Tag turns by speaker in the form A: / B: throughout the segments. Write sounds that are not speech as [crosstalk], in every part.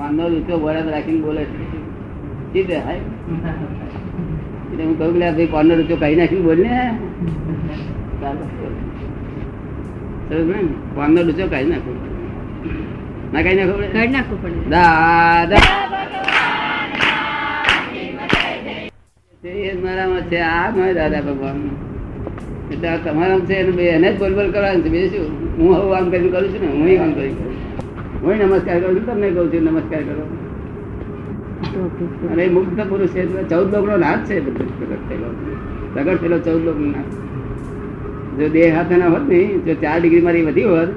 A: પાનનો રૂચો વરાદ રાખીને બોલે છે. છે હાય. એટલે હું કહું કે ભાઈ પાનનો રૂચો કઈ નાખીને બોલ ને? પાનનો રૂચો કઈ નાખો. ના કઈ નાખો?
B: કાઢી નાખવું પડે.
A: દાદા. મારામાં છે. આ મારા દાદા ભગવાન. એટલે તમારામાં છે એને એને જ બોલ બોલ કરવાનું છે. બીજું શું? હું આવું આમ કરીને કરું છું ને હું આમ કરી કરું હું નમસ્કાર કરું છું, તમને કહું છું, નમસ્કાર કરો. અને મુક્ત પુરુષ છે ચૌદ લોક નો નાથ છે પ્રગટ થયેલો. પ્રગટ થયેલો ચૌદ લોક નાથ. જો દેહ હાથે ના હોત ને, જો ચાર ડિગ્રી મારી વધી હોત,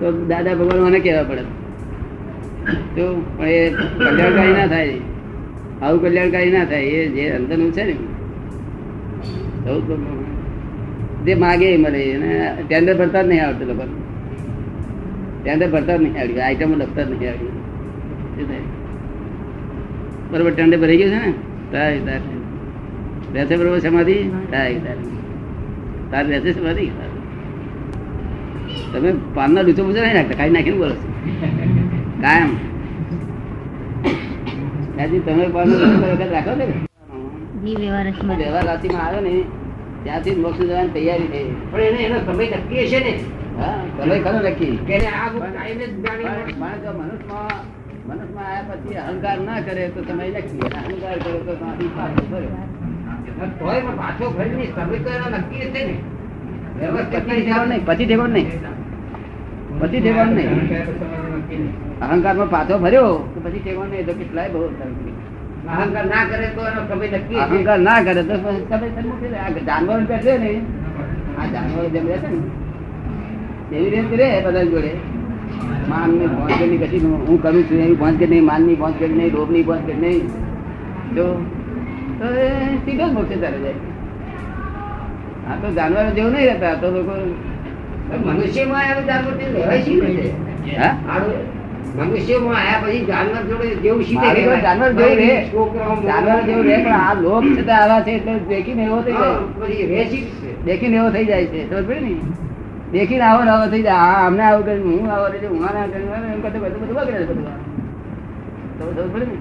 A: તો દાદા ભગવાન મને કહેવા પડે તો પણ એ કલ્યાણકારી ના થાય. આવું કલ્યાણકારી ના થાય, એ જે અંદરનું છે ને. ચૌદ લોક જે માગે મને અને ટેન્ડર ભરતા જ નહીં આવતું લોકો. ટેન્ડર ભરતા જ નહીં આવડ્યું આઈટમો લખતા જ નહીં આવડ્યું બરોબર ટેન્ડર ભરાઈ ગયું છે ને? તારે તાર રહેશે બરોબર સમાધિ? તારે તારે તારે રહેશે સમાધિ? તમે પાનના લૂચો બૂચો નહીં નાખતા કાઢી નાખીને બોલો કાયમ. ત્યાંથી તમે ડૂચો વખત રાખો ને
B: વ્યવહાર
A: રાશિમાં આવે ને ત્યાંથી મોક્ષ જવાની તૈયારી થઈ
C: પણ એને એનો સમય નક્કી હશે ને?
A: મનુષ્યમાં પછી અહંકાર ના કરે તો તમે નક્કી અહંકાર કરે તો પાછો ફર્યો.
C: નક્કી છે ને.
A: પછી ઠેકાણ નહીં પછી ઠેકાણ નહીં. અહંકારમાં પાછો ભર્યો તો પછી ઠેકાણ નહીં તો કેટલાય બહુ.
C: અહંકાર ના કરે તો એનો સમય નક્કી
A: અહંકાર ના કરે તો સમય જાનવર બેસે ને. આ જાનવર જેમ છે ને એવી રીતે રહે બધા જોડે. માનની ભોંચકે ની કશી હું કરું છું એવી ભોંચકે નહીં માનની ભોંચકે નહીં રોગની ભોંચકે નહીં. જો તો સીધો જ મોક્ષે ચાલે જાય. આ તો જાનવર જેવું નહીં રહેતા તો લોકો
C: મનુષ્યમાં આવ્યા જાનવર રહેવાય?
A: હા?
C: મનુષ્યમાં પછી જાનવર જોડે જેવું શીખે.
A: જાનવર જેવું રહે. જાનવર જેવું રહે પણ આ લોભ છે આવા છે એટલે દેખીને એવો થઈ જાય? દેખીને એવો થઈ જાય છે સમજ પડે ને? દેખીને આવો ને આવો થઈ જાય. આ અમને આવું કર્યું હું આવો રહી હું આના કર્યું એમ કરતા બધું બધું બગડે બધું. તો સમજ ને?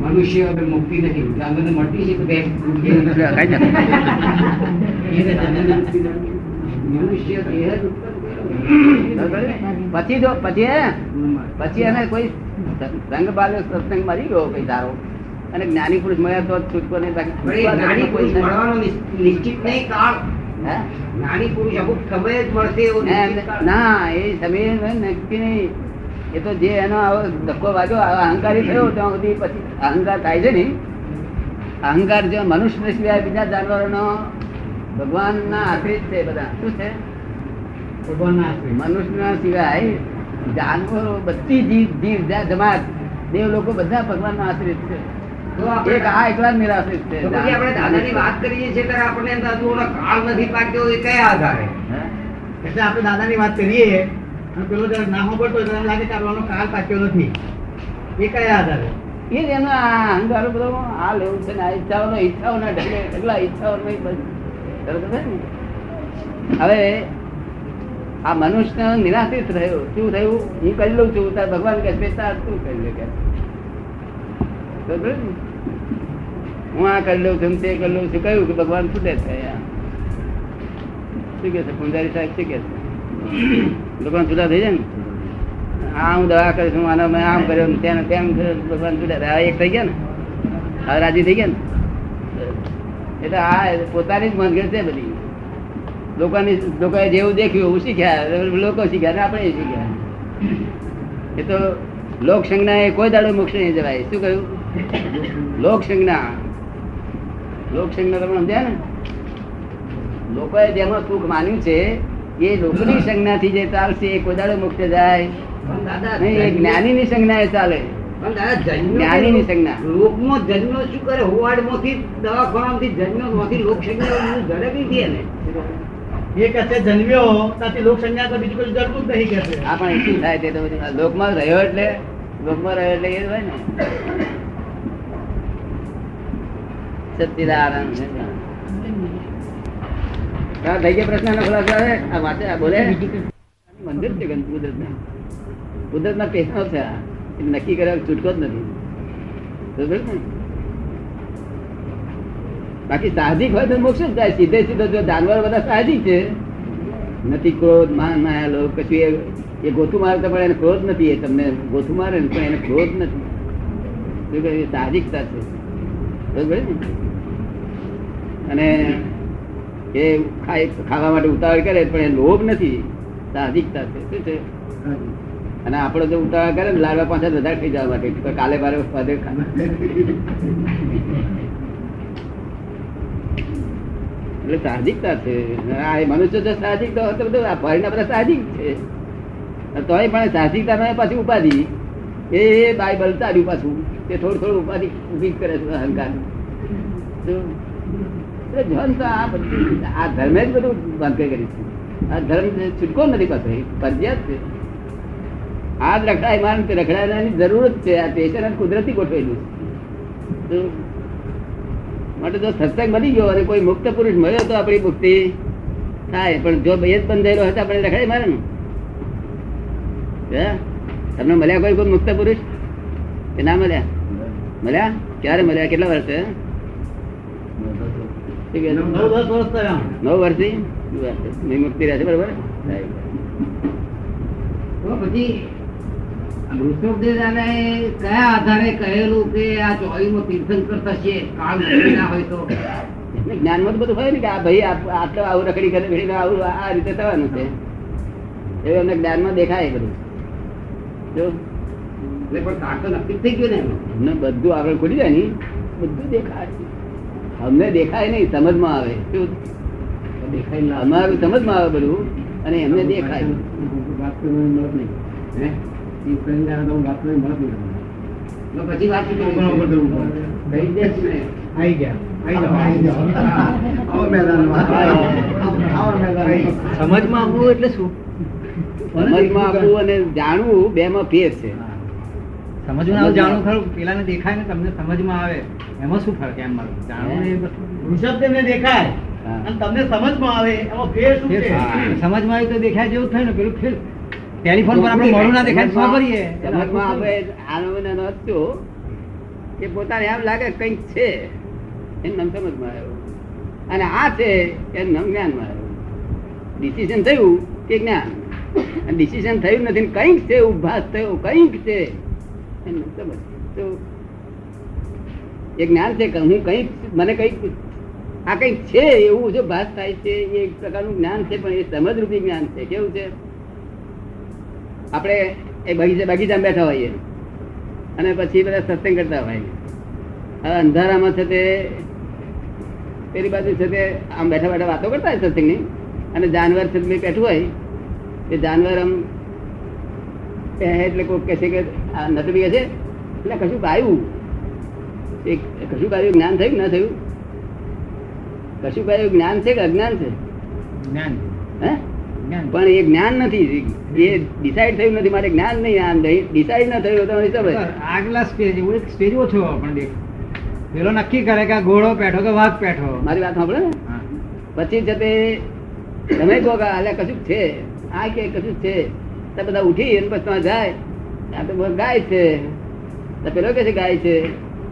C: મનુષ્ય હવે મુક્તિ નથી. મળતી છે બે.
A: એટલે ના.
C: મનુષ્ય દેહ
A: ને? પછી જો પછી પછી એને કોઈ રંગ બાલ સત્સંગ મારી ગયો કઈ તારો અને જ્ઞાની પુરુષ મળ્યા તો છૂટકો નહીં બાકી
C: જ્ઞાની પુરુષ મળવાનો નિશ્ચિત નહીં કાળ.
A: હે?
C: જ્ઞાની પુરુષ અમુક સમય જ મળશે એવો.
A: ના એ સમય નક્કી નહીં. એ તો જે એનો ધક્કો વાગ્યો અહંકારી થયો ત્યાં સુધી પછી અહંકાર થાય છે ને અહંકાર જો મનુષ્ય સિવાય બીજા જાનવરોનો ભગવાનના આશ્રિત છે બધા. શું છે?
C: ભગવાનના આશ્રિત.
A: મનુષ્ય સિવાય જાનવરો બધી જીવ જીવ જમાત દેવ લોકો બધા ભગવાનના આશ્રિત છે. એક આ એકલા જ નિરાશ્રિત છે.
C: આપણે દાદાની વાત કરીએ છીએ ત્યારે આપણને એમ કાળ નથી પાક્યો એ કયા આધારે?
D: એટલે આપણે દાદાની વાત કરીએ અને પેલો જયારે ના સાંભળતો હોય લાગે કે આપણો કાળ પાક્યો નથી. એ કયા આધારે?
A: એ જ એનો આ અહંકારો બધો આ લેવું છે ને આ ઈચ્છાઓનો ઈચ્છાઓના ઢગલે ઢગલા ઈચ્છાઓ નહીં બસ. તરત જ હવે આ મનુષ્ય નિરાશિત રહ્યો. શું થયું? હું કરી લઉં છું તાર ભગવાન કહે છે તાર શું કરી લે કે? હું આ કરી લઉં છું તે કરી લઉં છું. કહ્યું કે ભગવાન છૂટે છે શું કે છે? પુંજારી સાહેબ શું કે છે? ભગવાન છૂટા થઈ જાય ને? આ હું દવા કરીશ, હું આનો મેં આમ કર્યો તેને તેમ ભગવાન છૂટા થયા એક થઈ ગયા ને? હવે રાજી થઈ ગયા ને? એટલે આ પોતાની જ મનગઢ છે બધી. લોકોની, લોકોએ જેવું દેખ્યું, એવું શીખ્યા, લોકો શીખ્યા ને આપણે શીખ્યા. એ તો લોક સંજ્ઞા એ કોઈ દાડો મોક્ષ નહીં જવાય. શું કહ્યું? લોક સંજ્ઞા લોક સંજ્ઞા તમે સમજ્યા ને? લોકોએ જેમાં સુખ માન્યું છે. એ લોકોની સંજ્ઞાથી જે ચાલશે એ કોઈ મુક્ત જાય.
C: પણ દાદા
A: નહીં એ જ્ઞાનીની સંજ્ઞા એ ચાલે. જ્ઞાનીની સંજ્ઞા.
C: જન્મ્યો શું કરે? હોવાડમાંથી દવાખાનામાંથી જન્મ્યો માંથી લોક સંજ્ઞા ઝડપી દે ને.
D: એ કહે છે જન્મ્યો ત્યાંથી લોક સંજ્ઞા તો બીજું કોઈ જડતું જ નહીં. કે છે.
A: આ પણ શું થાય તે તો બધું? લોકમાં રહ્યો એટલે લોકમાં રહ્યો એટલે એ હોય ને. નક્કી કર્યા છૂટકો જ નથી. બાકી સાહજિક હોય તો મોક્ષ જ જાય. સીધે સીધો જો જાનવર બધા સાહજિક છે. નથી ક્રોધ, માન, માયા, લોભ, કશું એ ગોથું મારે તો પણ એને ક્રોધ નથી. એ તમને ગોથું મારે પણ એને ક્રોધ નથી. સાહજિકતા છે. બરોબર ને? અને એ ખાવા માટે ઉતાવળ કરે, પણ એ લોભ નથી. સાહજિકતા છે. શું છે? અને આપણે જો ઉતાવળ કરે ને, લાડવા પાછા વધારે થઈ જવા માટે. તો કાલે બારે ખા- એટલે સાહજિકતા છે. આ મનુષ્ય જો સાહજિક તો બધું આ ફોરેનના બધા સાહજિક છે. તોય પણ સાહજિકતા પાછી ઉપાધિ. એ બાઇબલ ચાલ્યું પાછું. તે થોડું થોડું ઉપાધિ ઊભી કરે છે અહંકાર તો આ બધું આ ધર્મે જ બધું બંધ કરી છે. આ ધર્મ છૂટકો નથી પાછો ફરજિયાત છે. આ જ રખડાય માન જરૂર જ છે આ પેશન કુદરતી ગોઠવેલું છે. માટે જો સત્સંગ બની ગયો અને કોઈ મુક્ત પુરુષ મળ્યો તો આપણી મુક્તિ થાય પણ જો બે જ બંધાયેલો હતો આપણે રખડાય મારે ને? તમને મળ્યા કોઈ કોઈ મુક્ત પુરુષ? કે ના મળ્યા? મળ્યા? ક્યારે મળ્યા? કેટલા વર્ષે? શું ગયા
D: નવ દસ વર્ષ થયા.
A: નવ વર્ષથી? મુક્તિ રહેશે બરોબર?
C: પછી ઋષભદેવદાદાએ કયા આધારે કહેલું કે આ ચોવીસમો તીર્થંકર થશે? કાળ ના હોય તો?
A: જ્ઞાનમાં તો બધું હોય ને કે આ ભાઈ આટલો આવું રખડી કરે આવું આ રીતે થવાનું છે. એવું એમને જ્ઞાનમાં દેખાય બધું. જો.
C: એટલે પણ કાળ તો નક્કી થઈ ગયું ને
A: બધું આગળ ખુલી જાય ને બધું દેખાય. અમને દેખાય નહીં સમજમાં આવે. અમારું સમજમાં આવે બધું અને એમને દેખાય.
C: પછી વાત
D: ગયા. આવો મેદાનમાં.
C: સમજમાં આપવું એટલે શું?
A: સમજમાં આપવું અને જાણવું બે માં ફેર છે.
D: સમજમાં આવે જાણવું ખરું. પેલાને દેખાય ને તમને સમજમાં આવે. એમાં શું ફરક એમ મારું? જાણવું ને દેખાય. અને તમને સમજમાં આવે એમાં ફેર શું છે? સમજમાં આવે તો દેખાય જેવું થાય ને પેલું ફેર. ટેલિફોન પર આપણે મોડું ના દેખાય શું કરીએ
A: સમજમાં આવે આનંદ એનો કે પોતાને એમ લાગે કંઈક છે. એ નમ સમજમાં આવ્યો. અને આ છે એ નમ જ્ઞાનમાં આવ્યો. ડિસિઝન થયું કે જ્ઞાન? ડિસિઝન થયું નથી કંઈક છે ઊભા થયો કંઈક છે. જ્ઞાન છે હું કંઈક, મને કંઈક, આ કંઈક છે, એવું જો ભાસ થાય છે, એ એક પ્રકારનું જ્ઞાન છે, પણ એ સમજરૂપી જ્ઞાન છે. કેવું છે? આપણે એ બગીચા, બગીચામાં બેઠા હોઈએ. અને પછી બધા સત્સંગ કરતા હોય. હવે અંધારામાં છે તે, પેલી બાજુ છે તે આમ બેઠા બેઠા વાતો કરતા હોય સત્સંગની. અને જાનવર છે બેઠું હોય. એ જાનવર આમ એટલે કોઈ કહે છે કે આ નતું કહે છે એટલે કશું આવ્યું. એક કશું આવ્યું જ્ઞાન થયું ના થયું? કશું આવ્યું જ્ઞાન છે કે અજ્ઞાન છે?
D: જ્ઞાન.
A: હે? પણ એ જ્ઞાન નથી. એ ડિસાઈડ થયું નથી. મારે જ્ઞાન નહીં આમ ડિસાઈડ ના થયું તો મને સમજ
D: આગલા સ્ટેજ સ્ટેજ ઓછો પણ દેખ. પેલો નક્કી કરે કે ઘોડો પેઠો કે વાઘ પેઠો
A: મારી વાત સાંભળે પછી છે તે તમે કહો કે આલે કશું છે. આ કે કશું છે. તો બધા ઉઠી અને પછી જાય. આ તો ગાય છે. પેલો કે છે ગાય છે?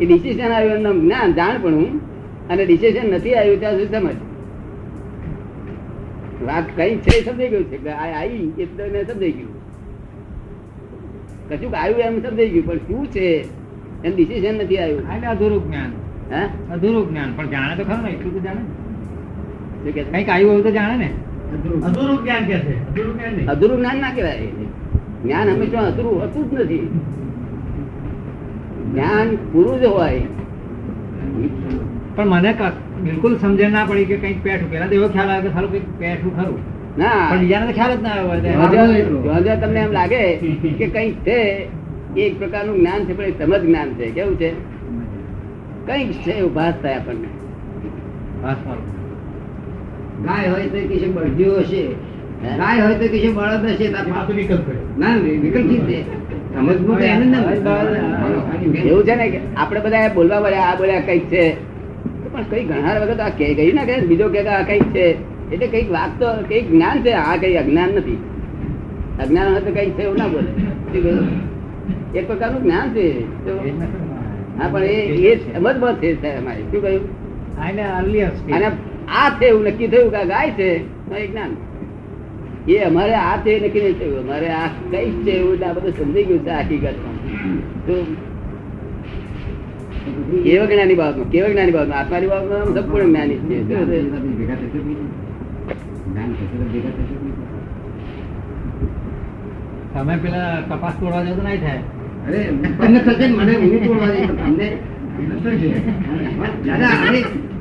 A: એ ડિસિઝન આવ્યું એમનું જ્ઞાન જાણપણું અને ડિસિઝન નથી આવ્યું ત્યાં સુધી સમજ. વાત કઈ છે સમજાઈ ગયું છે. આવી એ તો સમજાઈ ગયું. કશું આવ્યું એમ સમજાઈ ગયું પણ શું છે? એમ ડિસિઝન નથી આવ્યું.
D: આ એટલે અધૂરું જ્ઞાન.
A: હે?
D: અધૂરું જ્ઞાન પણ જાણે તો ખરું ને એટલું તો જાણે કંઈક આવ્યું એવું તો જાણે ને. અધૂરું. જ્ઞાન કે છે? અધૂરું જ્ઞાન
A: ના કહેવાય. જ્ઞાન હંમેશા અધરું હતું જ નથી. જ્ઞાન પૂરું જ હોય.
D: પણ મને બિલકુલ સમજણ ના પડી કે કંઈક પેઠું. પેલા તો એવો ખ્યાલ આવ્યો કે સારું કંઈક પેઠું ખરું.
A: ના.
D: પણ બીજાને ખ્યાલ જ ના આવ્યો
A: જ્યાં
D: એટલે
A: જ્યાં- જ્યાં જ્યાં તમને એમ લાગે [laughs] કે કંઈક છે એક પ્રકારનું જ્ઞાન છે પણ સમજ જ્ઞાન છે. કેવું છે? કંઈક છે એવું ભાસ થાય આપણને.
C: ગાય હોય તો બળદિયો હશે.
A: હે?
C: ગાય હોય તો કહેશે બળદ હશે
D: છે.
C: ના વિકલ્પ છે સમજવું તો એને
A: એવું છે ને કે આપણે બધા બોલવા પડ્યા આ બોલ્યા કંઈક છે. પણ કઈ ઘણા વખત આ કે ગઈ ના કે બીજો કે આ કંઈક છે. એટલે કંઈક વાત તો કંઈક જ્ઞાન છે આ કઈ અજ્ઞાન નથી. અજ્ઞાન હોય તો કંઈક છે એવું ના બોલે. એક પ્રકારનું જ્ઞાન છે. હા પણ એ એ સમજમાં છે સાહેબ અમારે. શું કહ્યું?
D: આને
A: અને આ છે એવું નક્કી થયું કે ગાય છે એ જ્ઞાન. એ અમારે આ છે એ નક્કી નહીં થયું. અમારે આ કઈ છે એવું આ બધું સમજી ગયું છે હકીકતમાં તો કેવ જ્ઞાની બાબતમાં? કેવ જ્ઞાની બાબતમાં? આત્માની બાબતમાં સંપૂર્ણ જ્ઞાની છે
C: તો?
D: તમે પેલા તપાસ તોડવા જાવ તો નહીં થાય.
C: અરે તમને થશે મને હું તોડવા જઈશ. તમને હવે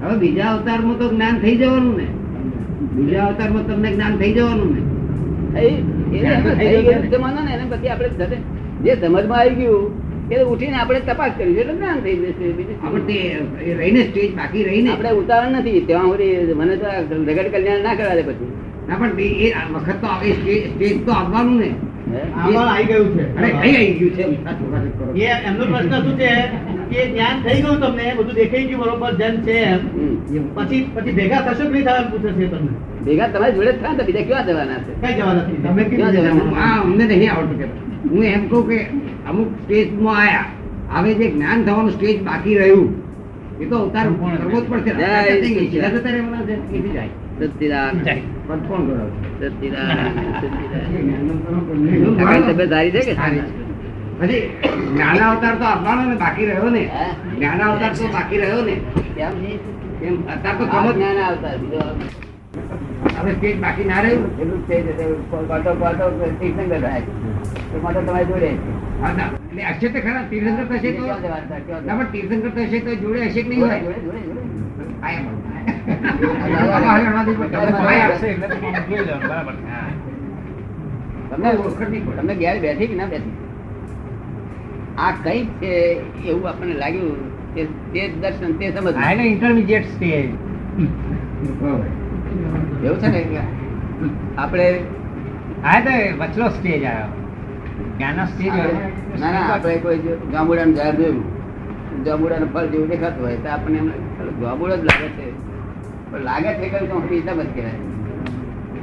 C: હવે બીજા અવતારમાં તો જ્ઞાન થઈ જવાનું ને. બીજા અવતારમાં તમને જ્ઞાન થઈ જવાનું ને.
A: જે સમજમાં આવી ગયું એ ઉઠીને આપણે તપાસ કરી એટલે જ્ઞાન થઈ જશે બીજું
C: રહીને સ્ટેજ બાકી રહીને
A: આપણે ઉતાવળ નથી ત્યાં સુધી મને તો જગત કલ્યાણ ના કરાવે પછી.
C: ના પણ એ વખત તો આવે સ્ટેજ તો આવવાનું ને?
D: આમાં આવી ગયું છે.
C: અરે કઈ આવી ગયું છે.
E: એમનો પ્રશ્ન શું છે? કે જ્ઞાન થઈ ગયું તમને બધું દેખાઈ ગયું બરોબર જન છે એમ. પછી પછી ભેગા થશો કે નહીં થવાનું પૂછે છે તમને?
A: ભેગા તમારી જોડે થાય ને તો બીજા કેવા જવાના છે?
E: કઈ જવાના
D: તમે
A: ક્યાં
D: કેવી
A: જવાનું?
C: અમને નહીં આવડતું કે હું એમ કહું કે અમુક સ્ટેજમાં આવ્યા હવે જે જ્ઞાન થવાનું સ્ટેજ બાકી રહ્યું એ તો અવતાર કરવો જ પડશે સત્યરામ?
A: સચ્ચિદાનંદ. સચ્ચિદાનંદ. તબિયત સારી છે કે
C: સારી છે. પછી જ્ઞાન અવતાર તો આપવાનો ને બાકી રહ્યો ને.
A: નાના
C: જ્ઞાન અવતાર તો બાકી રહ્યો ને. એમ અત્યાર તો સમજ
A: જ્ઞાન આવતા બીજો
C: હવે? સ્ટેજ બાકી ના રહ્યું?
A: એટલું જ પાટો પાટો તીર્થંકર થાય તો માટે તમારે જોડે.
C: એટલે હશે તો ખરા તીર્થંકર થશે તો? ના પણ તીર્થંકર થશે તો જોડે હશે કે નહીં હોય.
A: તમને
C: ઓળખ નહીં
A: તમને ઘેર બેઠી કે ના બેઠી? આ કંઈક છે એવું આપણને લાગ્યું કે તે દર્શન તે સમજ
D: આને ઇન્ટરમીડિયેટ સ્ટેજ
A: એવું છે ને? આપણે
D: આ તો વચલો સ્ટેજ આવ્યો. જ્ઞાનનો સ્ટેજ
A: ના ના આપણે કોઈ જો જાંબુડાનું ઝાડ જોયું. જાંબુડાનું ફળ જેવું દેખાતું હોય તો આપણને એમ લાગે, જ લાગે છે. પણ લાગે છે કે તો આપણી સમજ કહેવાય.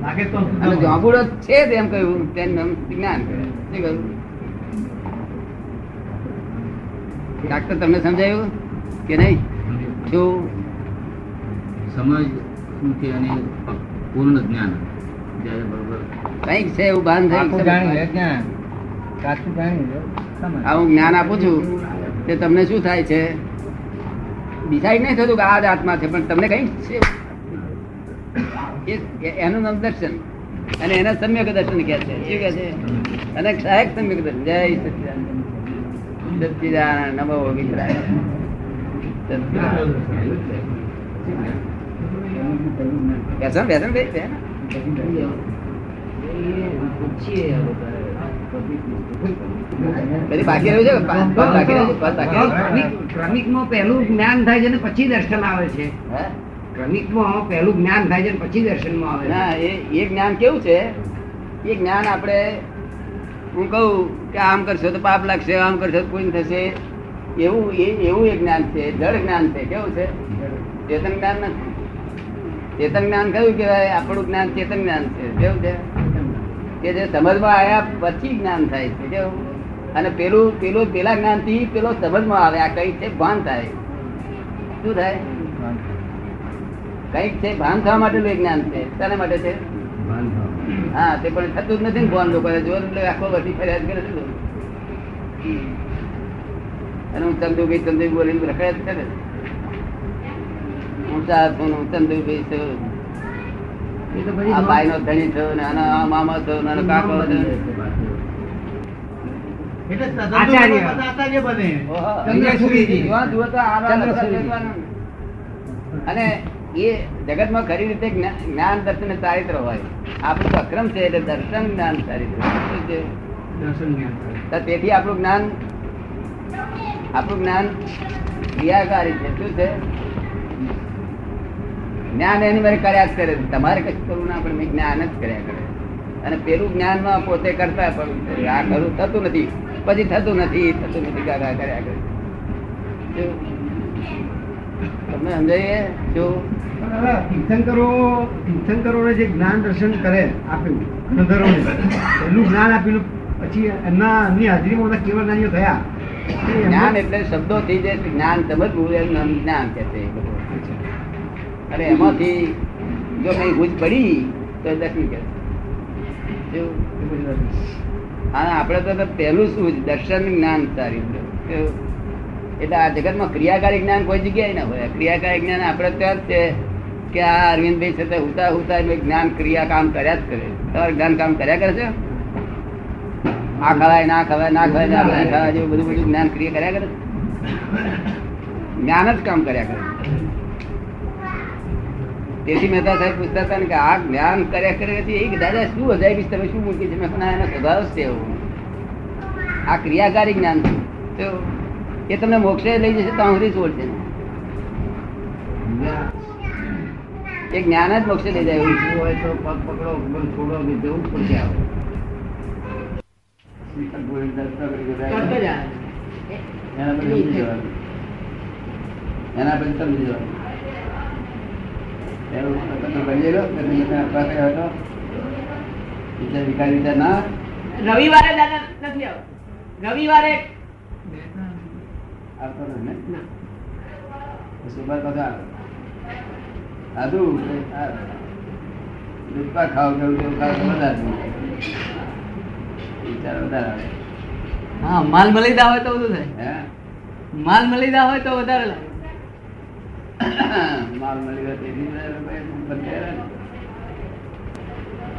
E: લાગે તો
A: જાંબુડો જ છે તેમ એમ કહ્યું તેનું જ્ઞાન કહેવાય. શું કહ્યું? ડાક્ટર તમને સમજાયું કે નહીં? શું
F: સમજ નથી અને પૂર્ણ જ્ઞાન.
A: કંઈક છે એવું. આ હું જ્ઞાન. આપું છું તે તમને શું થાય છે? ડિસાઈડ નહીં થતું કે આ જ આત્મા છે પણ તમને કઈ છે. એનું નામ દર્શન. અને એના સમ્યક દર્શન કહે છે. શું કહે છે? અને સહાયક સમ્યક દર્શન. જય સચિદાનંદ. સચિદાનંદ નમો વિગ્રહાય બેસો બેસો ભાઈ, બેસો ને. કદી બાકી રહ્યું છે પા- પા- બાકી રહ્યું છે? પા- બાકી રહ્યું છે?
C: ક્રમિક- ક્રમિકમાં પહેલું જ્ઞાન થાય છે ને પછી દર્શન આવે છે
A: હે?
C: ક્રમિકમાં પહેલું જ્ઞાન થાય છે પછી દર્શનમાં આવે
A: ના એ એ જ્ઞાન કેવું છે એ જ્ઞાન આપણે હું કહું કે આમ કરશો તો પાપ લાગશે આમ કરશો તો કોઈ થશે. એવું એ એવું એક જ્ઞાન છે જળ જ્ઞાન છે કેવું છે? ચેતન જ્ઞાન નથી. ચેતન જ્ઞાન કયું કહેવાય? આપણું જ્ઞાન ચેતન જ્ઞાન છે. કેવું છે? કે જે સમજમાં આવ્યા પછી જ્ઞાન થાય છે કેવું? અને પેલું પેલું પેલા જ્ઞાનથી પેલો સમજમાં આવે. આ કઈ છે ભાન થાય. શું થાય? કંઈક છે ભાન થવા માટેનું જ્ઞાન છે. શાના માટે છે? હા તે પણ થતું જ નથી ને ફોન લોકો જોર એટલે આખો બધી ફરિયાદ કરે છે. અને હું ચંદુભાઈ ચંદુભાઈ બોલીને રખડ્યા જ કરે હું ચાર હું ચંદુભાઈ છું
C: એ
A: આ ભાઈ નો ધણી થયો આનો મામા થયો કાકો અને એ જગતમાં ખરી રીતે જ્ઞાન દર્શન ચારિત્ર હોય. આપણું તો અક્રમ છે એટલે દર્શન જ્ઞાન છે? તો તેથી આપણું જ્ઞાન આપણું જ્ઞાન ક્રિયાકારી છે. શું છે? જ્ઞાન એની મારે કર્યા જ કરે તમારે કશું કરવું ના પણ જ્ઞાન જ કર્યા કરે અને પેલું જ્ઞાનમાં પોતે કરતા પણ આ ખરું થતું નથી. પછી થતું નથી થતું નથી કર્યા કરે? તમને સમજાય
D: તીર્થંકરોને જે જ્ઞાન દર્શન કરે આપ્યું ગણધરોને એનું જ્ઞાન આપેલું પછી એમના એમની હાજરીમાં બધા કેવળ જ્ઞાનીઓ થયા?
A: જ્ઞાન એટલે શબ્દોથી જે જ્ઞાન સમજવું એનું નામ જ્ઞાન કે છે. અને એમાંથી જો કઈ ભૂજ પડી તો દર્શન કે અને આપણે તો પહેલું શું? દર્શન જ્ઞાન સારી કેવું? એટલે આ જગતમાં ક્રિયાકારી જ્ઞાન કોઈ જગ્યાએ ના હોય. ક્રિયાકારી જ્ઞાન આપણે ત્યાં જ છે કે આ અરવિંદભાઈ છે તે હુતા હુતા જ્ઞાન ક્રિયા કામ કર્યા જ કરે. તમારે જ્ઞાન કામ કર્યા કરે છે? આ ખવાય, ના ખવાય ના ખવાય ના ખવાય ખવાય જેવું બધું બધું જ્ઞાન ક્રિયા કર્યા કરે? જ્ઞાન જ કામ કર્યા કરે. તેથી મહેતા સાહેબ પૂછતા હતા કે આ જ્ઞાન કર્યા કરે એ દાદા, શું અજાયબી તમે શું મૂકી છે? મેં એનો સ્વભાવ છે એવો આ ક્રિયાકારી જ્ઞાન છે. તો એ તમને મોક્ષે લઈ જશે ત્યાં સુધી છોડશે એ જ્ઞાન જ મોક્ષે લઈ જાય એવું છે.
C: શું હોય તો પગ પકડો બંધ છોડો કે જવું જ પડશે આવે
A: એના પછી સમજી જવાનું. એના પછી સમજી જવાનું. એવું તમે ભણી લો, કે તમે ત્યાં પાસે આવ્યો તો? વિચાર વિચાર વિચાર ના
E: રવિવારે દાદા નથી આવતો રવિવારે
A: આવતો નથી? બધા ખાવ ખાવ વિચાર વધારે આવે.
E: હા માલ મલિદા હોય તો બધું થાય. માલ મળી દા હોય તો વધારે લાગે. [coughs]
A: માલ મળી ગયો તેથી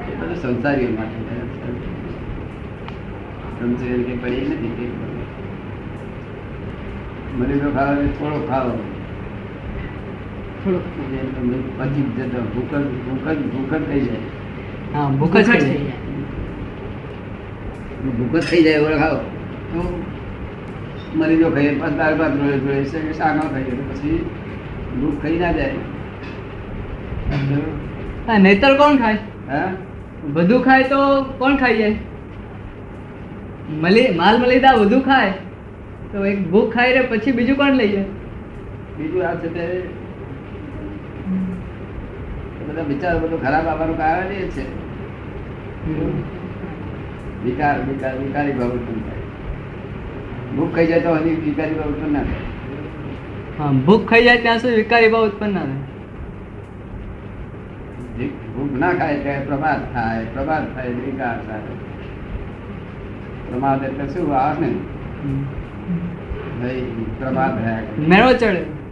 A: બધા સંસારીઓ માટે સમજે કે પડી નથી તે મરી ગયો ખાવા થોડો ખાવો તમને પચી જતો ભૂખ ભૂખ જ ભૂખ જ થઈ જાય.
E: હા ભૂખ જ થઈ જાય.
A: ભૂખ જ થઈ જાય એવો તો મરી ખાઈએ પછી દાળ ભાત રોડે રોડે છે કે ખાઈએ પછી ભૂખ ખાઈ ના જાય.
E: હા નહીતર કોણ ખાય?
A: હા?
E: બધું ખાય તો કોણ ખાઈ જાય? મલી માલ મલિદા બધું ખાય. તો એક ભૂખ ખાઈ રે પછી બીજું કોણ લઈ જાય?
A: બીજું આ છે તે. બધા વિચાર બધું ખરાબ આવવાનું કારણ એ છે. વિકાર વિકાર વિકારી ભાવ ઉત્પન્ન થાય. ભૂખ ખાઈ જાય તો હજી વિકારી ભાવ ઉત્પન્ન ના થાય.
E: હા ભૂખ ખાઈ જાય ત્યાં સુધી વિકારી ભાવ ઉત્પન્ન ના થાય.
A: ભૂખ ના ખાય ત્યારે પ્રમાદ થાય પ્રમાદ થાય વિકાર થાય. પ્રમાદ એટલે શું? આવે ને ભાઈ પ્રમાદ.
E: મેળો ચડે